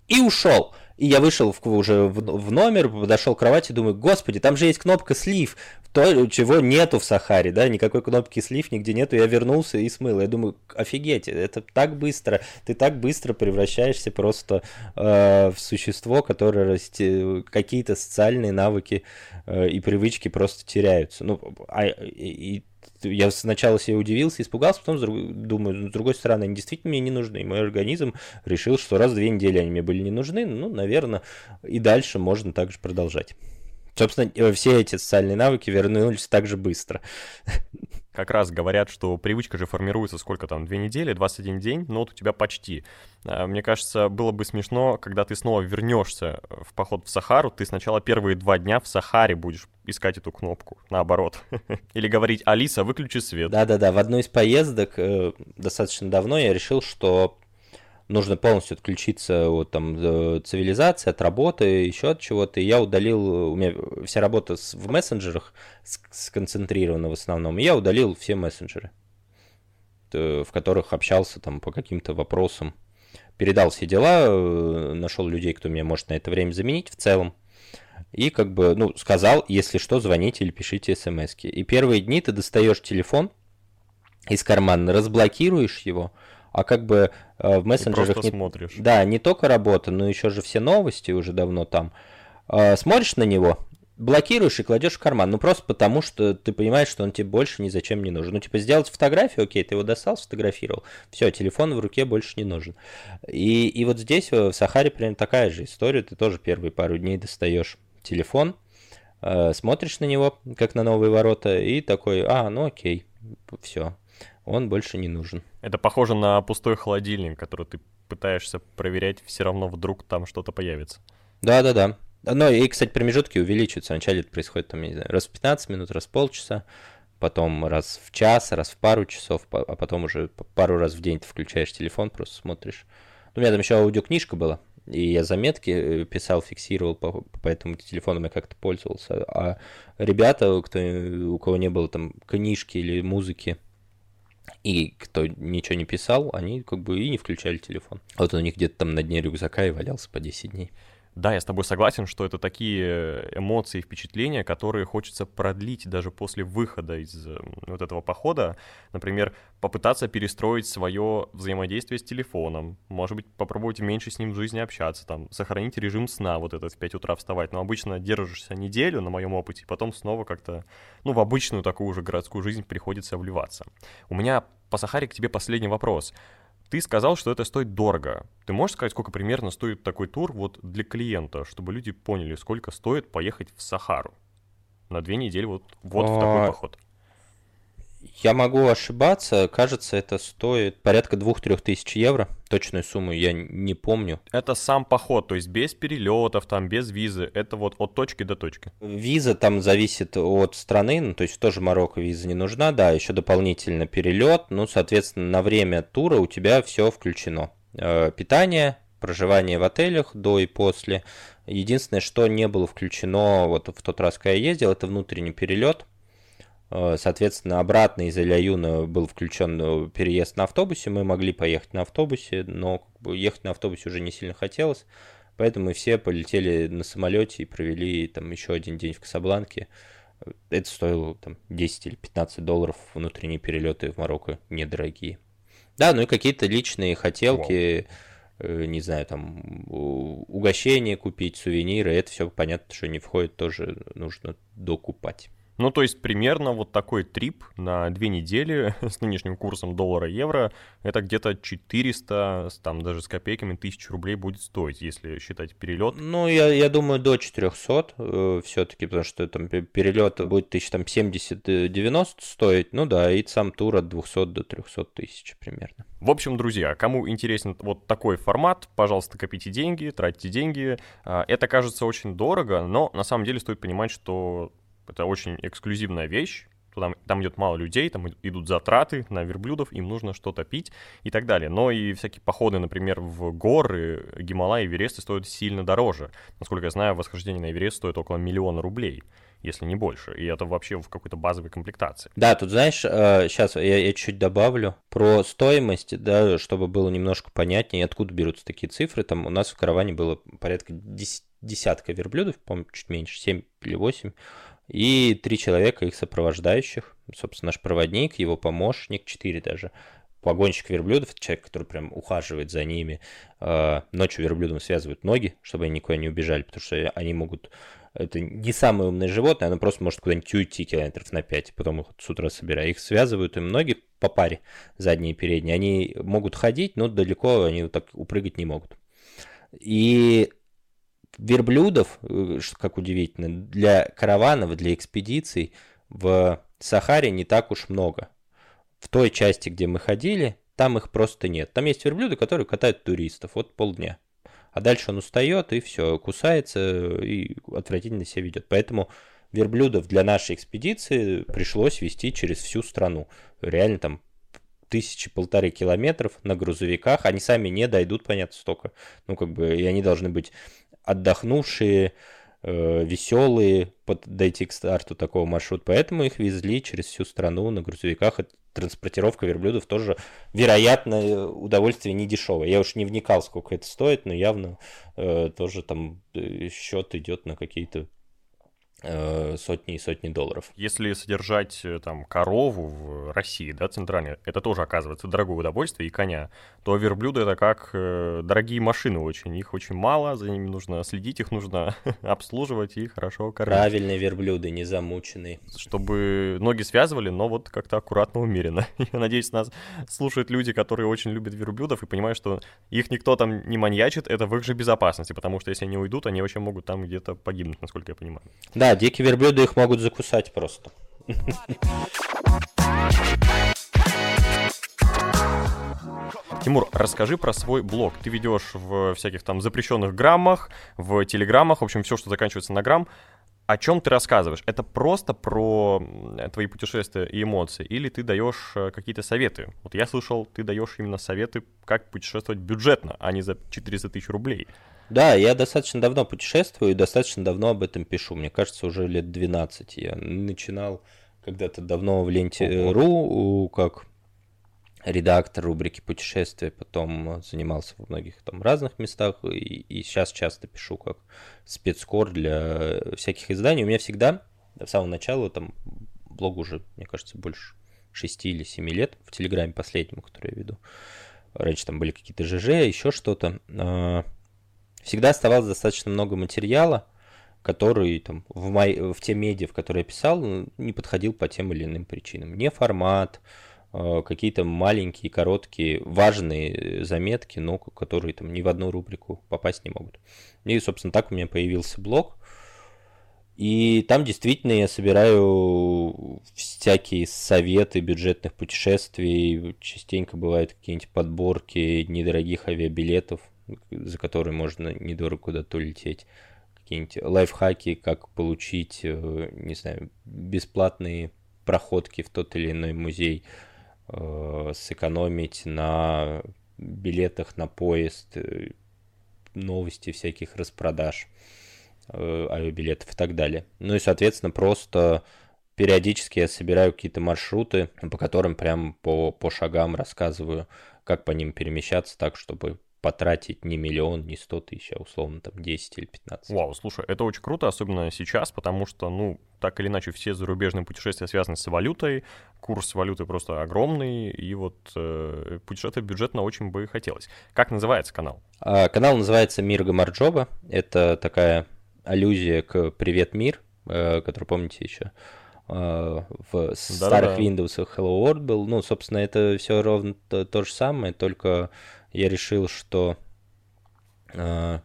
и ушел. И я вышел в, уже в, в номер, подошел к кровати, думаю, господи, там же есть кнопка слив, то, чего нету в Сахаре, да, никакой кнопки слив нигде нету, я вернулся и смыл. Я думаю, офигеть, это так быстро, ты так быстро превращаешься просто э, в существо, которое расти, какие-то социальные навыки э, и привычки просто теряются. Ну, а, и, я сначала себе удивился, испугался, потом думаю, ну, с другой стороны, они действительно мне не нужны. И мой организм решил, что раз в две недели они мне были не нужны, ну, наверное, и дальше можно также продолжать. Собственно, э, все эти социальные навыки вернулись так же быстро. Как раз говорят, что привычка же формируется сколько там, две недели, 21 день, но вот у тебя почти. А, мне кажется, было бы смешно, когда ты снова вернешься в поход в Сахару, ты сначала первые два дня в Сахаре будешь искать эту кнопку, наоборот. Или говорить, Алиса, выключи свет. Да-да-да, в одной из поездок э, достаточно давно я решил, что нужно полностью отключиться от там э, цивилизации, от работы, еще от чего-то. И я удалил, у меня вся работа в мессенджерах сконцентрирована в основном, и я удалил все мессенджеры, в которых общался там по каким-то вопросам передал все дела, э, нашел людей, кто меня может на это время заменить в целом. И как бы, ну, сказал, если что, звоните или пишите смс -ки. И первые дни ты достаешь телефон из кармана, разблокируешь его, а как бы э, в мессенджерах... не, смотришь. Да, не только работа, но еще же все новости уже давно там. Э, смотришь на него, блокируешь и кладешь в карман. Ну, просто потому, что ты понимаешь, что он тебе больше ни зачем не нужен. Ну, типа, сделать фотографию, окей, ты его достал, сфотографировал. Все, телефон в руке больше не нужен. И, и вот здесь, в Сахаре, примерно такая же история. Ты тоже первые пару дней достаешь телефон, э, смотришь на него, как на новые ворота, и такой, а, ну окей, все, он больше не нужен. Это похоже на пустой холодильник, который ты пытаешься проверять, все равно вдруг там что-то появится. Да-да-да. Ну и, кстати, промежутки увеличиваются. Вначале это происходит, там, не знаю, раз в 15 минут, раз в полчаса, потом раз в час, раз в пару часов, а потом уже пару раз в день ты включаешь телефон, просто смотришь. Ну, у меня там еще аудиокнижка была, и я заметки э, писал, фиксировал, по, по этому телефону я как-то пользовался. А ребята, кто, у кого не было там книжки или музыки, и кто ничего не писал, они как бы и не включали телефон. Вот у них где-то там на дне рюкзака и валялся по 10 дней. Да, я с тобой согласен, что это такие эмоции и впечатления, которые хочется продлить даже после выхода из э, вот этого похода. Например, попытаться перестроить свое взаимодействие с телефоном, может быть, попробовать меньше с ним в жизни общаться, там, сохранить режим сна, вот этот в 5 утра вставать. Но обычно держишься неделю, на моем опыте, потом снова как-то, ну, в обычную такую же городскую жизнь приходится вливаться. У меня по Сахаре к тебе последний вопрос. Ты сказал, что это стоит дорого. Ты можешь сказать, сколько примерно стоит такой тур вот для клиента, чтобы люди поняли, сколько стоит поехать в Сахару на две недели вот, вот в такой а, поход? Я могу ошибаться, кажется, это стоит порядка 2-3 тысяч евро. Точную сумму я не помню. Это сам поход, то есть без перелетов, там, без визы. Это вот от точки до точки. Виза там зависит от страны, ну, то есть тоже Марокко виза не нужна, да, еще дополнительно перелет. Ну, соответственно, на время тура у тебя все включено. Э, питание, проживание в отелях до и после. Единственное, что не было включено вот в тот раз, когда я ездил, это внутренний перелет соответственно, обратно из Ильяюна был включен э, переезд на автобусе. Мы могли поехать на автобусе, но ехать на автобусе уже не сильно хотелось. Поэтому мы все полетели на самолете и провели там еще один день в Касабланке. Это стоило там 10 или 15 долларов. Внутренние перелеты в Марокко недорогие. Да, ну и какие-то личные хотелки, wow. Э, не знаю, там угощения купить, сувениры. Это все понятно, что не входит, тоже нужно докупать. Ну, то есть примерно вот такой трип на две недели с нынешним курсом доллара-евро, это где-то 400, там даже с копейками, тысяч рублей будет стоить, если считать перелет. Ну, я, я думаю, до 400 э, все-таки, потому что там перелет будет тысяч там 70-90 стоить, ну да, и сам тур от 200 до 300 тысяч примерно. В общем, друзья, кому интересен вот такой формат, пожалуйста, копите деньги, тратьте деньги. А, это кажется очень дорого, но на самом деле стоит понимать, что это очень эксклюзивная вещь, там, там идет мало людей, там идут затраты на верблюдов, им нужно что-то пить и так далее. Но и всякие походы, например, в горы, Гималай, Эвересты стоят сильно дороже. Насколько я знаю, восхождение на Эверест стоит около миллиона рублей если не больше. И это вообще в какой-то базовой комплектации. Да, тут знаешь, сейчас э, я, чуть добавлю про стоимость, да, чтобы было немножко понятнее, откуда берутся такие цифры. Там у нас в караване было порядка десятка верблюдов, по-моему, чуть меньше, 7 или 8 и три человека их сопровождающих. Собственно, наш проводник, его помощник, четыре даже. Погонщик верблюдов, человек, который прям ухаживает за ними. А, ночью верблюдам связывают ноги, чтобы они никуда не убежали, потому что они могут... Это не самое умное животное, оно просто может куда-нибудь уйти километров на 5, потом их с утра собирают. Их связывают им ноги по паре, задние и передние. Они могут ходить, но далеко они вот так упрыгать не могут. И верблюдов, э, как удивительно, для караванов, для экспедиций в Сахаре не так уж много. В той части, где мы ходили, там их просто нет. Там есть верблюды, которые катают туристов, вот полдня. А дальше он устает и все, кусается и отвратительно себя ведет. Поэтому верблюдов для нашей экспедиции пришлось вести через всю страну. Реально там тысячи полторы километров на грузовиках. Они сами не дойдут, понятно, столько. Ну, как бы, и они должны быть отдохнувшие, э, веселые под, дойти к старту такого маршрута, поэтому их везли через всю страну на грузовиках. Транспортировка верблюдов тоже, вероятно, удовольствие не дешевое. Я уж не вникал, сколько это стоит, но явно э, тоже там э, счет идет на какие-то Э, сотни и сотни долларов. Если содержать э, там корову в России, да, центральной, это тоже оказывается дорогое удовольствие, и коня, то верблюды это как э, дорогие машины очень, их очень мало, за ними нужно следить, их нужно обслуживать и хорошо кормить. Правильные верблюды, не замученные. Чтобы ноги связывали, но вот как-то аккуратно, умеренно. Я надеюсь, нас слушают люди, которые очень любят верблюдов и понимают, что их никто там не маньячит, это в их же безопасности, потому что если они уйдут, они вообще могут там где-то погибнуть, насколько я понимаю. Да, дикие верблюды их могут закусать просто. Тимур, расскажи про свой блог. Ты ведешь в всяких там запрещенных граммах, в телеграммах, в общем, все, что заканчивается на грамм. О чем ты рассказываешь? Это просто про твои путешествия и эмоции? Или ты даешь э, какие-то советы? Вот я слышал, ты даешь именно советы, как путешествовать бюджетно, а не за 400 тысяч рублей. Да, я достаточно давно путешествую и достаточно давно об этом пишу. Мне кажется, уже лет 12. Я начинал когда-то давно в ленте.ру как редактор рубрики путешествия, потом занимался в многих там разных местах, и, и сейчас часто пишу как спецкор для всяких изданий. У меня всегда, с самого начала, там блог уже, мне кажется, больше 6 или 7 лет, в Телеграме последнему, который я веду. Раньше там были какие-то ЖЖ, еще что-то. А, всегда оставалось достаточно много материала, который там, в, мой, в те медиа, в которые я писал, не подходил по тем или иным причинам. Не формат, а, какие-то маленькие, короткие, важные заметки, но которые там ни в одну рубрику попасть не могут. И, собственно, так у меня появился блог. И там действительно я собираю всякие советы бюджетных путешествий. Частенько бывают какие-нибудь подборки недорогих авиабилетов за который можно недорого куда-то улететь. Какие-нибудь лайфхаки, как получить, э, не знаю, бесплатные проходки в тот или иной музей, э, сэкономить на билетах на поезд, э, новости всяких распродаж авиабилетов и так далее. Ну и, соответственно, просто периодически я собираю какие-то маршруты, по которым прям по, по шагам рассказываю, как по ним перемещаться так, чтобы потратить не миллион, не сто тысяч, а условно там 10 или 15. Вау, слушай, это очень круто, особенно сейчас, потому что, ну, так или иначе, все зарубежные путешествия связаны с валютой, курс валюты просто огромный, и вот э, путешествие бюджетно очень бы хотелось. Как называется канал? А, канал называется «Мир Гамарджоба». Это такая аллюзия к «Привет, мир», э, который, помните, еще э, в да, старых да. Windows Hello World был. Ну, собственно, это все ровно то, то же самое, только я решил, что э,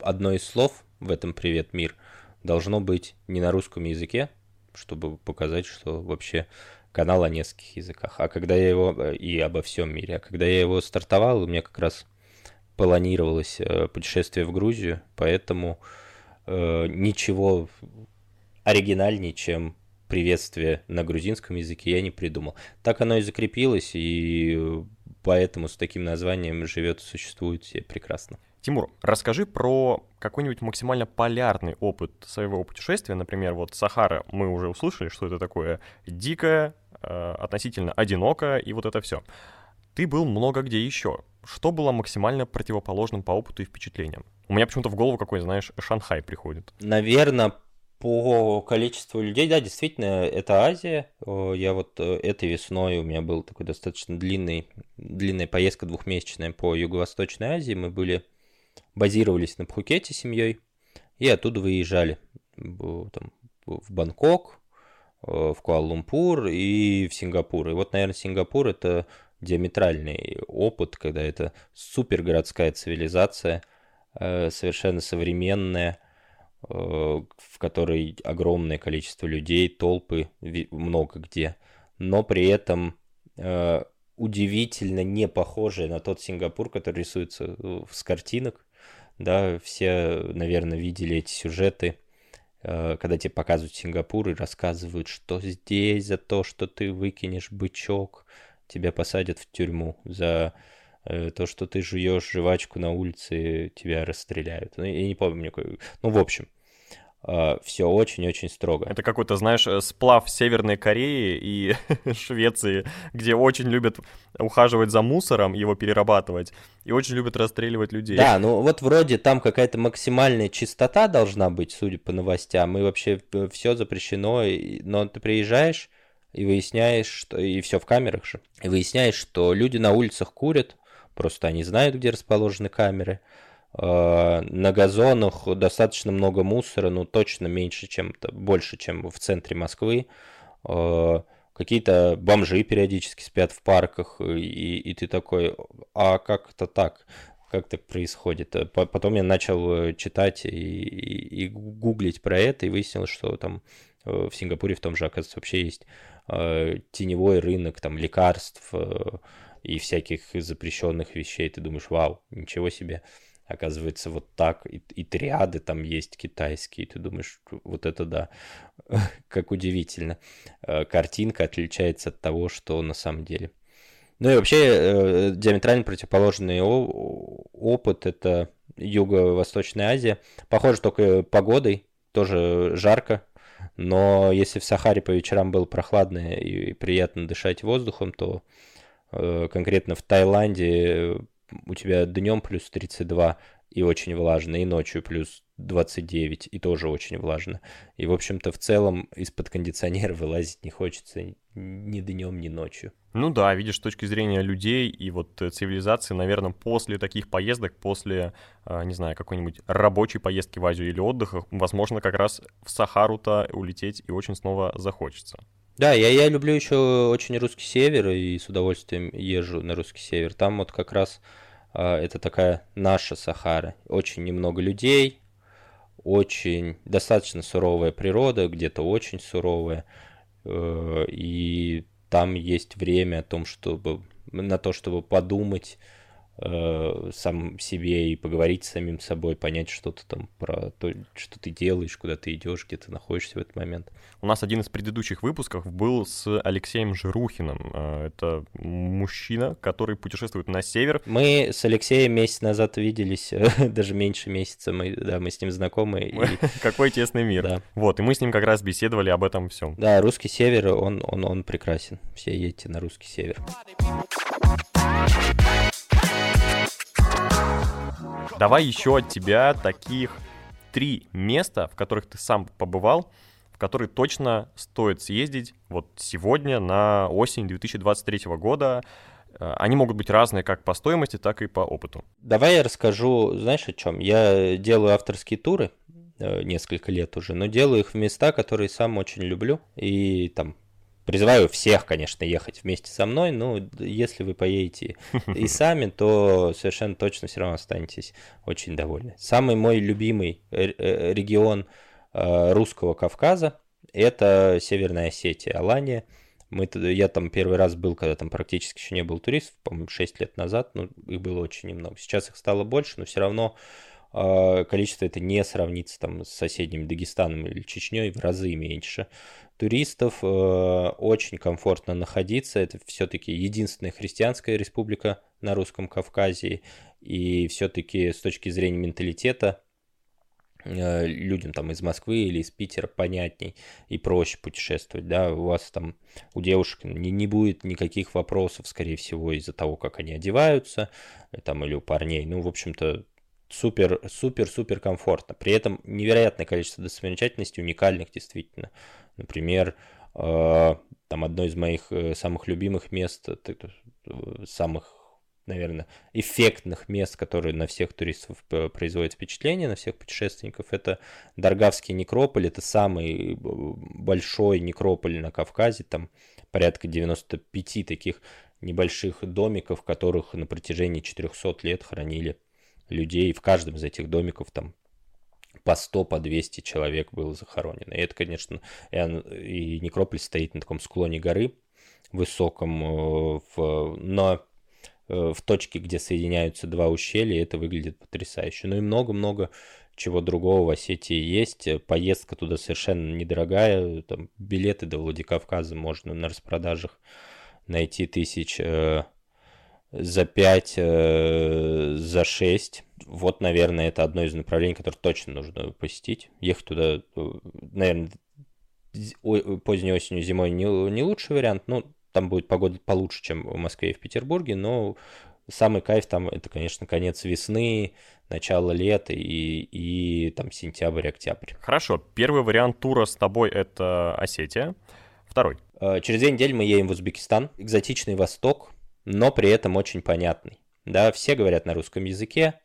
одно из слов в этом «Привет, мир» должно быть не на русском языке, чтобы показать, что вообще канал о нескольких языках. А когда я его... Э, и обо всем мире. А когда я его стартовал, у меня как раз планировалось э, путешествие в Грузию, поэтому э, ничего оригинальнее, чем приветствие на грузинском языке я не придумал. Так оно и закрепилось, и поэтому с таким названием живет и существует все прекрасно. Тимур, расскажи про какой-нибудь максимально полярный опыт своего путешествия. Например, вот Сахара, мы уже услышали, что это такое дикое, э, относительно одинокое, и вот это все. Ты был много где еще. Что было максимально противоположным по опыту и впечатлениям? У меня почему-то в голову какой, знаешь, Шанхай приходит. Наверное, по количеству людей, да, действительно, это Азия. Я вот э, этой весной у меня был такой достаточно длинный, длинная поездка двухмесячная по Юго-Восточной Азии. Мы были, базировались на Пхукете семьей и оттуда выезжали там, в Бангкок, в Куала-Лумпур и в Сингапур. И вот, наверное, Сингапур это диаметральный опыт, когда это супергородская цивилизация, э, совершенно современная, Э, в которой огромное количество людей, толпы много где, но при этом э, удивительно не похожие на тот Сингапур, который рисуется э, с картинок. Да, все, наверное, видели эти сюжеты, когда тебе показывают Сингапур и рассказывают, что здесь за то, что ты выкинешь бычок, тебя посадят в тюрьму за то, что ты жуешь жвачку на улице, тебя расстреляют. Ну, я не помню, какой... ну, в общем. э, все очень-очень строго. Это какой-то, знаешь, э, сплав Северной Кореи и Швеции, где очень любят ухаживать за мусором, его перерабатывать, и очень любят расстреливать людей. Да, ну вот вроде там какая-то максимальная чистота должна быть, судя по новостям, и вообще э, все запрещено, но ты приезжаешь и выясняешь, что... И все в камерах же. И выясняешь, что люди на улицах курят, просто они знают, где расположены камеры, Э, на газонах достаточно много мусора, ну точно меньше, чем больше, чем в центре Москвы. Э, какие-то бомжи периодически спят в парках, и, и ты такой, а как это так? Как так происходит? Э, потом я начал читать и, и, и гуглить про это, и выяснилось, что там в Сингапуре в том же, оказывается, вообще есть теневой рынок там лекарств и всяких запрещенных вещей. Ты думаешь, вау, ничего себе оказывается, вот так, и, и триады там есть китайские, ты думаешь, вот это да, как удивительно. Э, картинка отличается от того, что на самом деле. Ну и вообще э, диаметрально противоположный опыт это Юго-Восточная Азия. Похоже только погодой, тоже жарко, но если в Сахаре по вечерам было прохладно и приятно дышать воздухом, то э, конкретно в Таиланде у тебя днем плюс 32 и очень влажно, и ночью плюс 29 и тоже очень влажно. И, в общем-то, в целом из-под кондиционера вылазить не хочется ни днем, ни ночью. Ну да, видишь, с точки зрения людей и вот э, цивилизации, наверное, после таких поездок, после, э, не знаю, какой-нибудь рабочей поездки в Азию или отдыха, возможно, как раз в Сахару-то улететь и очень снова захочется. Да, я, я люблю еще очень русский север и с удовольствием езжу на русский север. Там вот как раз э, это такая наша Сахара. Очень немного людей, очень достаточно суровая природа, где-то очень суровая. Э, и там есть время о том, чтобы на то, чтобы подумать, э, сам себе и поговорить с самим собой, понять что-то там про то, что ты делаешь, куда ты идешь, где ты находишься в этот момент. У нас один из предыдущих выпусков был с Алексеем Жирухиным. Э, это мужчина, который путешествует на север. Мы с Алексеем месяц назад виделись, даже меньше месяца, мы, да, мы с ним знакомы. И... Какой тесный мир. Да. Вот, и мы с ним как раз беседовали об этом всем. Да, русский север, он, он, он прекрасен. Все едете на русский север. Давай еще от тебя таких три места, в которых ты сам побывал, в которые точно стоит съездить вот сегодня на осень 2023 года. Э, они могут быть разные как по стоимости, так и по опыту. Давай я расскажу, знаешь, о чем? Я делаю авторские туры э, несколько лет уже, но делаю их в места, которые сам очень люблю. И там Призываю всех, конечно, ехать вместе со мной, но если вы поедете и сами, то совершенно точно все равно останетесь очень довольны. Самый мой любимый э, регион э, русского Кавказа – это Северная Осетия, Алания. Мы, я там первый раз был, когда там практически еще не был туристов, по-моему, 6 лет назад, ну, их было очень немного. Сейчас их стало больше, но все равно количество это не сравнится там с соседним Дагестаном или Чечней в разы меньше. Туристов, э, очень комфортно находиться. Это все-таки единственная христианская республика на Русском Кавказе, и все-таки с точки зрения менталитета э, людям там из Москвы или из Питера понятней и проще путешествовать, да, у вас там, у девушек не, не будет никаких вопросов, скорее всего, из-за того, как они одеваются, там, или у парней, ну, в общем-то, супер, супер, супер комфортно. При этом невероятное количество достопримечательностей, уникальных действительно. Например, э, там одно из моих э, самых любимых мест, э, самых, наверное, эффектных мест, которые на всех туристов производят впечатление, на всех путешественников, это Даргавский некрополь. Это самый большой некрополь на Кавказе, там порядка 95 таких небольших домиков, которых на протяжении 400 лет хранили людей. В каждом из этих домиков там по 100, по 200 человек было захоронено. И это, конечно, и некрополь стоит на таком склоне горы высоком, э, в, но э, в точке, где соединяются два ущелья, это выглядит потрясающе. Ну и много-много чего другого в Осетии есть. Поездка туда совершенно недорогая. Там билеты до Владикавказа можно на распродажах найти тысяч э, за 5, э, за 6. Вот, наверное, это одно из направлений, которое точно нужно посетить. Ехать туда, э, наверное, поздней осенью, зимой не, не лучший вариант. Ну, там будет погода получше, чем в Москве и в Петербурге, но самый кайф там это, конечно, конец весны, начало лета и, и там сентябрь-октябрь. Хорошо, первый вариант тура с тобой это Осетия, второй. Э, через две недели мы едем в Узбекистан, экзотичный Восток, но при этом очень понятный. Да, все говорят на русском языке,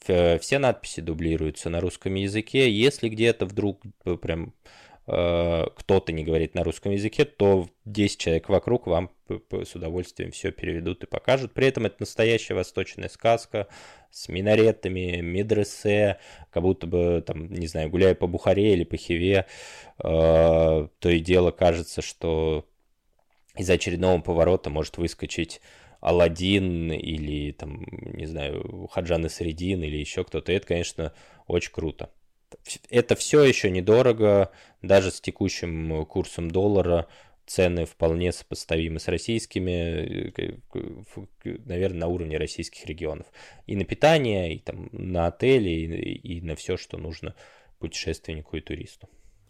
все надписи дублируются на русском языке. Если где-то вдруг э, прям Э, кто-то не говорит на русском языке, то 10 человек вокруг вам с удовольствием все переведут и покажут. При этом это настоящая восточная сказка с минаретами, медресе, как будто бы, там, не знаю, гуляя по Бухаре или по Хиве, э, то и дело кажется, что из очередного поворота может выскочить Алладин или, там, не знаю, Хаджан Средин или еще кто-то. Это, конечно, очень круто это все еще недорого, даже с текущим курсом доллара цены вполне сопоставимы с российскими, э, наверное, на уровне российских регионов. И на питание, и там на отели, и, и на все, что нужно путешественнику и туристу.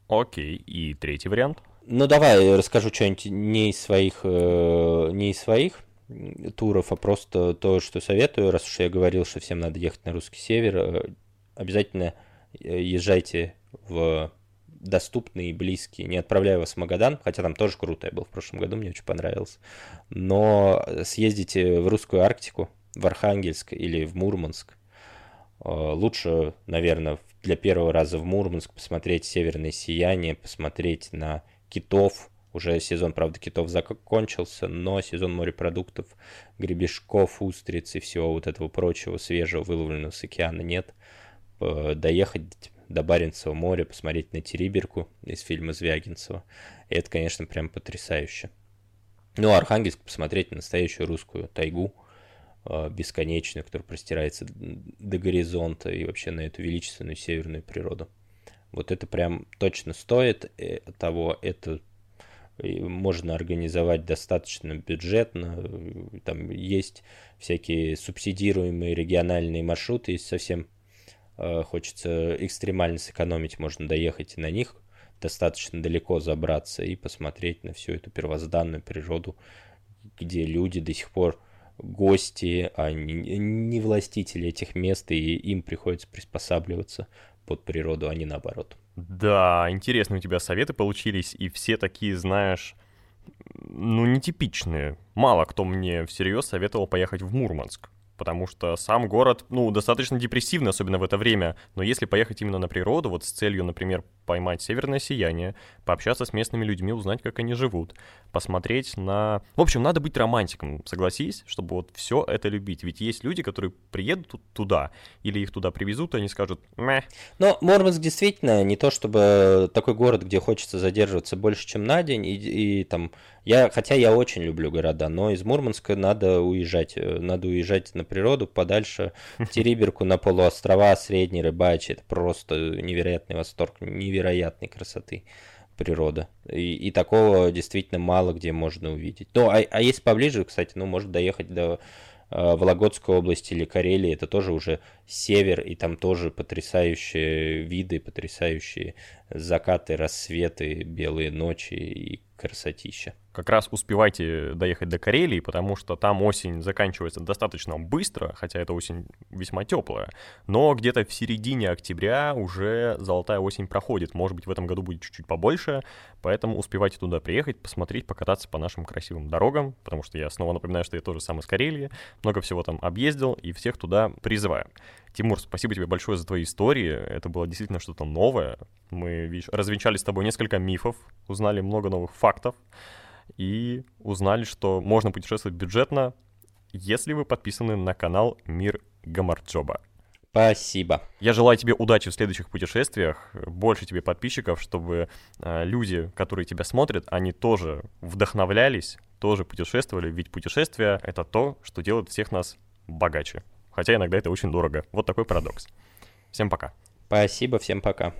Окей, и третий вариант? Ну давай расскажу что-нибудь не из своих, э, не из своих туров, а просто то, что советую, раз уж я говорил, что всем надо ехать на русский север, э, обязательно Э, езжайте в доступные и близкие. Не отправляю вас в Магадан, хотя там тоже круто. Я был в прошлом году, мне очень понравилось. Но съездите в русскую Арктику, в Архангельск или в Мурманск. Лучше, наверное, для первого раза в Мурманск посмотреть северное сияние, посмотреть на китов. Уже сезон, правда, китов закончился, но сезон морепродуктов, гребешков, устриц и всего вот этого прочего свежего, выловленного с океана нет. Э, доехать до Баренцева моря, посмотреть на Териберку из фильма Звягинцева. И это, конечно, прям потрясающе. Ну, Архангельск посмотреть на настоящую русскую тайгу, э, бесконечную, которая простирается до горизонта и вообще на эту величественную северную природу. Вот это прям точно стоит э, того, это можно организовать достаточно бюджетно, там есть всякие субсидируемые региональные маршруты, есть совсем Э, хочется экстремально сэкономить, можно доехать и на них достаточно далеко забраться и посмотреть на всю эту первозданную природу, где люди до сих пор гости, а не властители этих мест, и им приходится приспосабливаться под природу, а не наоборот. Да, интересные у тебя советы получились, и все такие, знаешь, ну, нетипичные. Мало кто мне всерьез советовал поехать в Мурманск потому что сам город, ну, достаточно депрессивный, особенно в это время. Но если поехать именно на природу, вот с целью, например, поймать северное сияние, пообщаться с местными людьми, узнать, как они живут, посмотреть на... В общем, надо быть романтиком, согласись, чтобы вот все это любить. Ведь есть люди, которые приедут туда, или их туда привезут, и они скажут «мeh». Но Мурманск действительно не то чтобы такой город, где хочется задерживаться больше, чем на день, и, и там я, хотя я очень люблю города, но из Мурманска надо уезжать. Э, надо уезжать на природу подальше, в Териберку, на полуострова, Средний Рыбачий. Это просто невероятный восторг, невероятной красоты природа. И, и такого действительно мало где можно увидеть. Ну, а, а если поближе, кстати, ну, может доехать до э, Вологодской области или Карелии, это тоже уже север, и там тоже потрясающие виды, потрясающие закаты, рассветы, белые ночи и красотища как раз успевайте доехать до Карелии, потому что там осень заканчивается достаточно быстро, хотя это осень весьма теплая, но где-то в середине октября уже золотая осень проходит. Может быть, в этом году будет чуть-чуть побольше, поэтому успевайте туда приехать, посмотреть, покататься по нашим красивым дорогам, потому что я снова напоминаю, что я тоже сам из Карелии, много всего там объездил и всех туда призываю. Тимур, спасибо тебе большое за твои истории. Это было действительно что-то новое. Мы, видишь, развенчали с тобой несколько мифов, узнали много новых фактов и узнали, что можно путешествовать бюджетно, если вы подписаны на канал Мир Гамарджоба. Спасибо. Я желаю тебе удачи в следующих путешествиях, больше тебе подписчиков, чтобы э, люди, которые тебя смотрят, они тоже вдохновлялись, тоже путешествовали, ведь путешествие — это то, что делает всех нас богаче. Хотя иногда это очень дорого. Вот такой парадокс. Всем пока. Спасибо, всем пока.